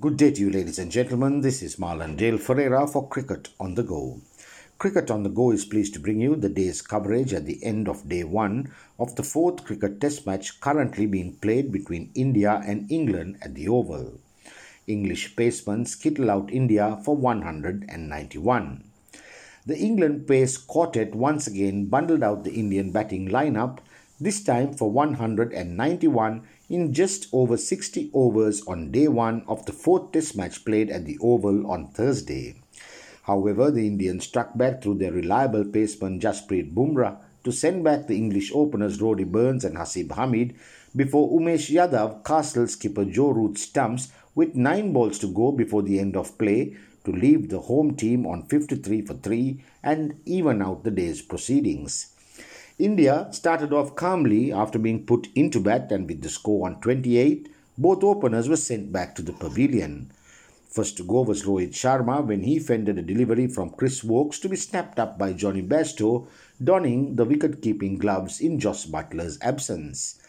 Good day to you, ladies and gentlemen. This is Marlon Dale Ferreira for Cricket on the Go. Cricket on the Go is pleased to bring you the day's coverage at the end of day one of the fourth cricket test match currently being played between India and England at the Oval. English pacemen skittle out India for 191. The England pace quartet once again bundled out the Indian batting lineup, this time for 191 in just over 60 overs on day one of the fourth test match played at the Oval on Thursday. However, the Indians struck back through their reliable paceman Jasprit Bumrah to send back the English openers Rory Burns and Haseeb Hameed before Umesh Yadav castled skipper Joe Root stumps with nine balls to go before the end of play to leave the home team on 53 for 3 and even out the day's proceedings. India started off calmly after being put into bat and with the score on 28, both openers were sent back to the pavilion. First to go was Rohit Sharma when he fended a delivery from Chris Woakes to be snapped up by Jonny Bairstow, donning the wicket-keeping gloves in Jos Buttler's absence.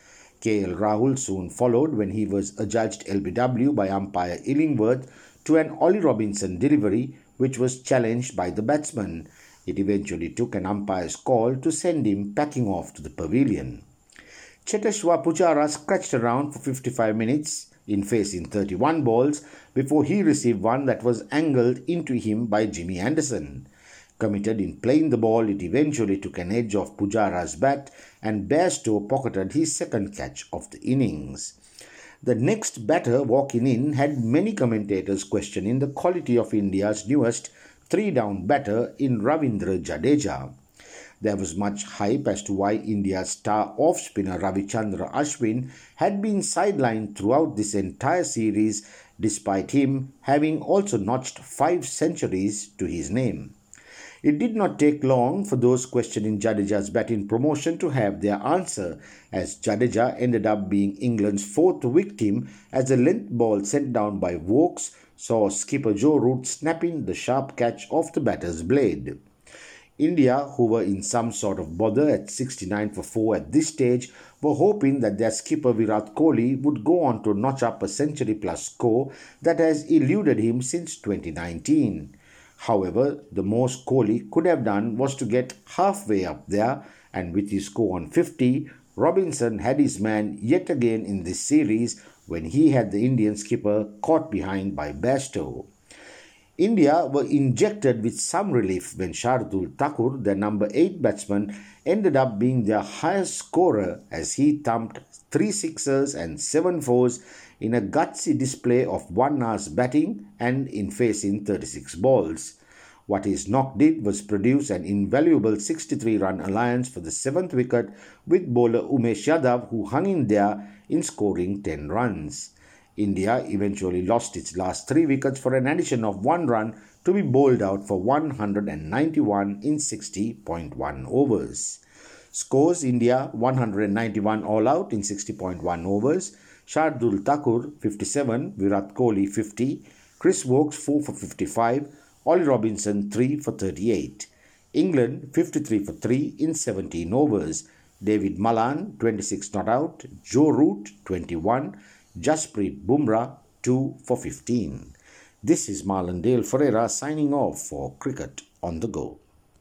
KL Rahul soon followed when he was adjudged LBW by umpire Illingworth to an Ollie Robinson delivery which was challenged by the batsman. It eventually took an umpire's call to send him packing off to the pavilion. Cheteshwar Pujara scratched around for 55 minutes in facing 31 balls before he received one that was angled into him by Jimmy Anderson. Committed in playing the ball, it eventually took an edge off Pujara's bat and Bairstow pocketed his second catch of the innings. The next batter walking in had many commentators questioning the quality of India's newest three down batter in Ravindra Jadeja. There was much hype as to why India's star off spinner Ravichandra Ashwin had been sidelined throughout this entire series, despite him having also notched five centuries to his name. It did not take long for those questioning Jadeja's batting promotion to have their answer, as Jadeja ended up being England's fourth victim as a length ball sent down by Woakes saw skipper Joe Root snapping the sharp catch off the batter's blade. India, who were in some sort of bother at 69 for 4 at this stage, were hoping that their skipper Virat Kohli would go on to notch up a century plus score that has eluded him since 2019. However, the most Kohli could have done was to get halfway up there, and with his score on 50, Robinson had his man yet again in this series when he had the Indian skipper caught behind by Bairstow. India were injected with some relief when Shardul Thakur, their number 8 batsman, ended up being their highest scorer as he thumped 3 sixes and 7 fours in a gutsy display of one hour's batting and in facing 36 balls. What his knock did was produce an invaluable 63 run alliance for the seventh wicket with bowler Umesh Yadav, who hung in there in scoring 10 runs. India eventually lost its last three wickets for an addition of one run to be bowled out for 191 in 60.1 overs. Scores India 191 all out in 60.1 overs. Shardul Thakur 57, Virat Kohli 50, Chris Woakes 4 for 55, Ollie Robinson 3 for 38. England 53 for 3 in 17 overs. David Malan 26 not out, Joe Root 21, Jasprit Bumrah 2 for 15. This is Marlon Dale Ferreira signing off for Cricket on the Go.